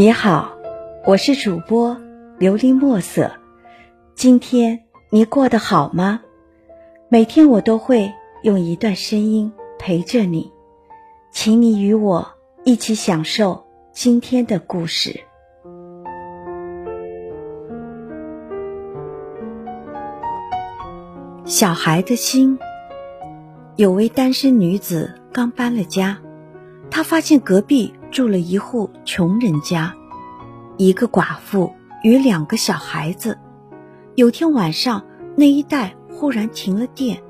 你好，我是主播琉璃墨色。今天你过得好吗？每天我都会用一段声音陪着你，请你与我一起享受今天的故事。小孩的心。有位单身女子刚搬了家，她发现隔壁。住了一户穷人家，一个寡妇与两个小孩子。有天晚上，那一带忽然停了电，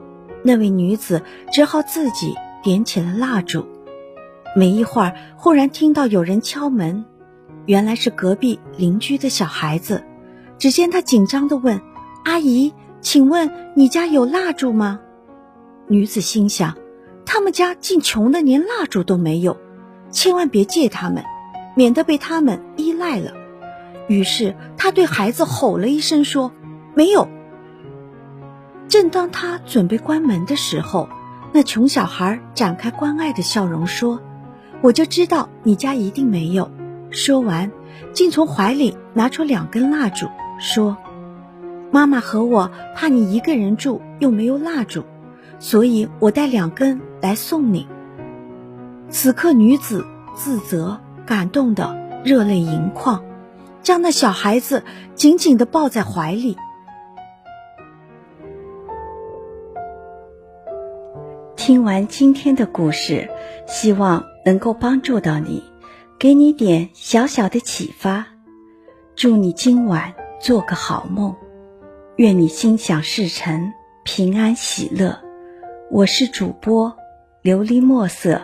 那位女子只好自己点起了蜡烛。没一会儿，忽然听到有人敲门，原来是隔壁邻居的小孩子。只见他紧张地问：“阿姨，请问你家有蜡烛吗？”女子心想：他们家竟穷的连蜡烛都没有。千万别借他们，免得被他们依赖了。于是他对孩子吼了一声，说：“没有。”正当他准备关门的时候，那穷小孩展开关爱的笑容，说：“我就知道你家一定没有。”说完，竟从怀里拿出两根蜡烛，说：“妈妈和我怕你一个人住又没有蜡烛，所以我带两根来送你。”此刻，女子自责、感动的热泪盈眶，将那小孩子紧紧的抱在怀里。听完今天的故事，希望能够帮助到你，给你点小小的启发。祝你今晚做个好梦，愿你心想事成，平安喜乐。我是主播琉璃墨色。